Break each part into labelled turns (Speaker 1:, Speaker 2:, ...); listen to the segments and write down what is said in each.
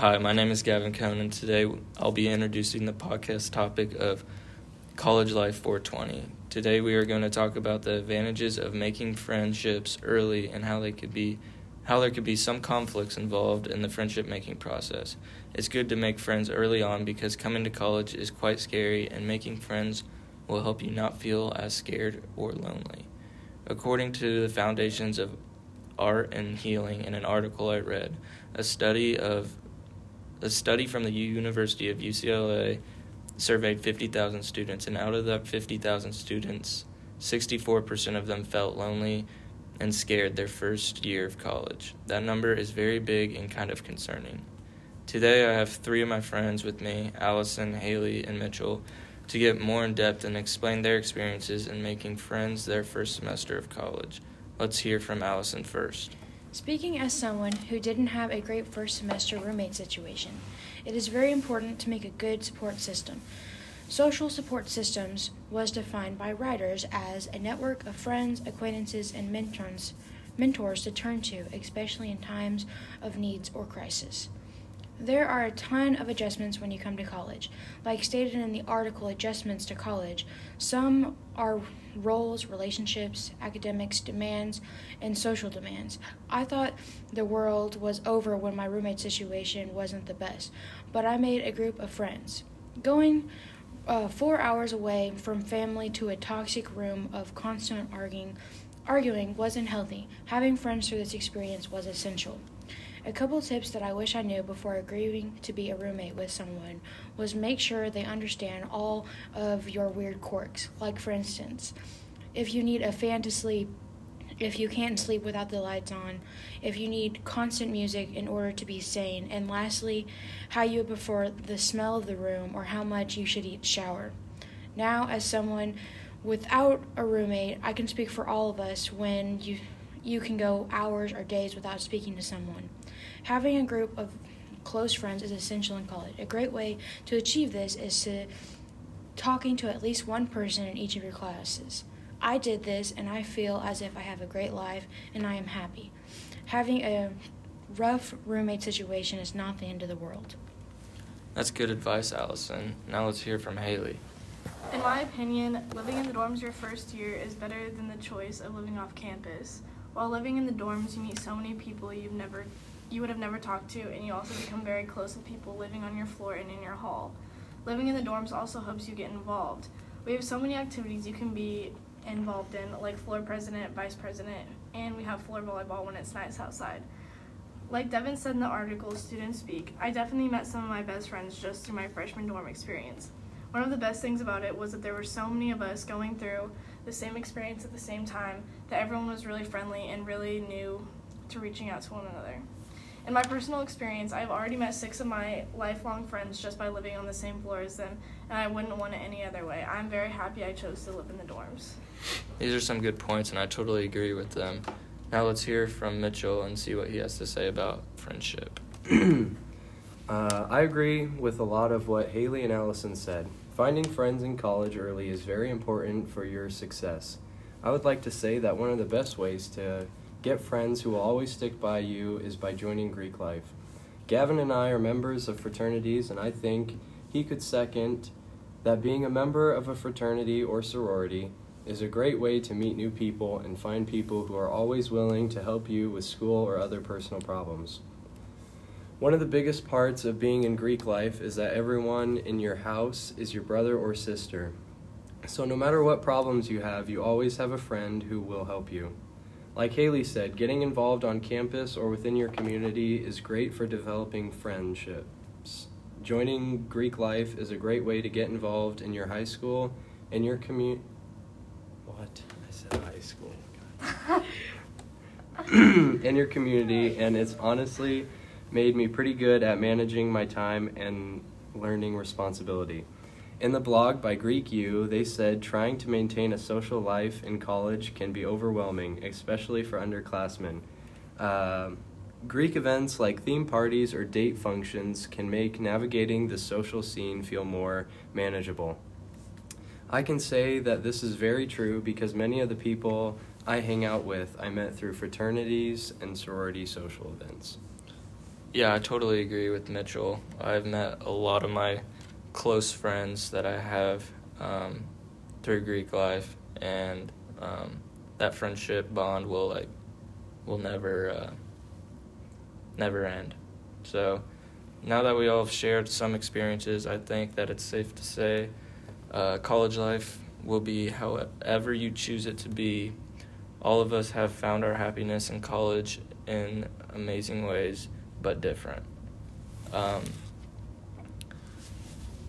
Speaker 1: Hi, my name is Gavin Kohn, and today I'll be introducing the podcast topic of College Life 420. Today we are going to talk about the advantages of making friendships early and how they could be how there could be some conflicts involved in the friendship making process. It's good to make friends early on because coming to college is quite scary and making friends will help you not feel as scared or lonely. According to the Foundations of Art and Healing in an article I read, a study of a study from the University of UCLA surveyed 50,000 students, and out of that 50,000 students, 64% of them felt lonely and scared their first year of college. That number is very big and kind of concerning. Today, I have three of my friends with me Allison, Haley, and Mitchell to get more in depth and explain their experiences in making friends their first semester of college. Let's hear from Allison first.
Speaker 2: Speaking as someone who didn't have a great first semester roommate situation, it is very important to make a good support system. Social support systems was defined by writers as a network of friends, acquaintances, and mentors, mentors to turn to, especially in times of needs or crisis. There are a ton of adjustments when you come to college. Like stated in the article Adjustments to College, some are roles, relationships, academics, demands, and social demands. I thought the world was over when my roommate situation wasn't the best, but I made a group of friends. Going uh, four hours away from family to a toxic room of constant arguing, arguing wasn't healthy. Having friends through this experience was essential. A couple tips that I wish I knew before agreeing to be a roommate with someone was make sure they understand all of your weird quirks. Like, for instance, if you need a fan to sleep, if you can't sleep without the lights on, if you need constant music in order to be sane, and lastly, how you prefer the smell of the room or how much you should eat shower. Now, as someone without a roommate, I can speak for all of us when you you can go hours or days without speaking to someone. Having a group of close friends is essential in college. A great way to achieve this is to talking to at least one person in each of your classes. I did this and I feel as if I have a great life and I am happy. Having a rough roommate situation is not the end of the world.
Speaker 1: That's good advice, Allison. Now let's hear from Haley.
Speaker 3: In my opinion, living in the dorms your first year is better than the choice of living off campus. While living in the dorms, you meet so many people you've never you would have never talked to, and you also become very close with people living on your floor and in your hall. Living in the dorms also helps you get involved. We have so many activities you can be involved in, like floor president, vice president, and we have floor volleyball when it's nice outside. Like Devin said in the article, Students Speak, I definitely met some of my best friends just through my freshman dorm experience. One of the best things about it was that there were so many of us going through the same experience at the same time that everyone was really friendly and really new to reaching out to one another. In my personal experience, I've already met six of my lifelong friends just by living on the same floor as them, and I wouldn't want it any other way. I'm very happy I chose to live in the dorms.
Speaker 1: These are some good points, and I totally agree with them. Now let's hear from Mitchell and see what he has to say about friendship.
Speaker 4: uh, I agree with a lot of what Haley and Allison said. Finding friends in college early is very important for your success. I would like to say that one of the best ways to get friends who will always stick by you is by joining Greek life. Gavin and I are members of fraternities, and I think he could second that being a member of a fraternity or sorority is a great way to meet new people and find people who are always willing to help you with school or other personal problems. One of the biggest parts of being in Greek life is that everyone in your house is your brother or sister. So, no matter what problems you have, you always have a friend who will help you. Like Haley said, getting involved on campus or within your community is great for developing friendships. Joining Greek life is a great way to get involved in your high school and your community. What? I said high school. in your community, and it's honestly made me pretty good at managing my time and learning responsibility. In the blog by Greek U, they said trying to maintain a social life in college can be overwhelming, especially for underclassmen. Uh, Greek events like theme parties or date functions can make navigating the social scene feel more manageable. I can say that this is very true because many of the people I hang out with I met through fraternities and sorority social events.
Speaker 1: Yeah, I totally agree with Mitchell. I've met a lot of my close friends that I have um, through Greek life, and um, that friendship bond will like will never uh, never end. So now that we all have shared some experiences, I think that it's safe to say uh, college life will be however you choose it to be. All of us have found our happiness in college in amazing ways, but different. Um,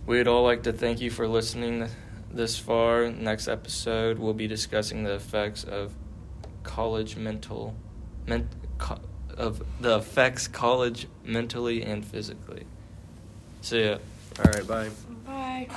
Speaker 1: we'd all like to thank you for listening this far. Next episode, we'll be discussing the effects of college mental, ment, co- of the effects college mentally and physically. See ya.
Speaker 4: All right, bye.
Speaker 2: Bye.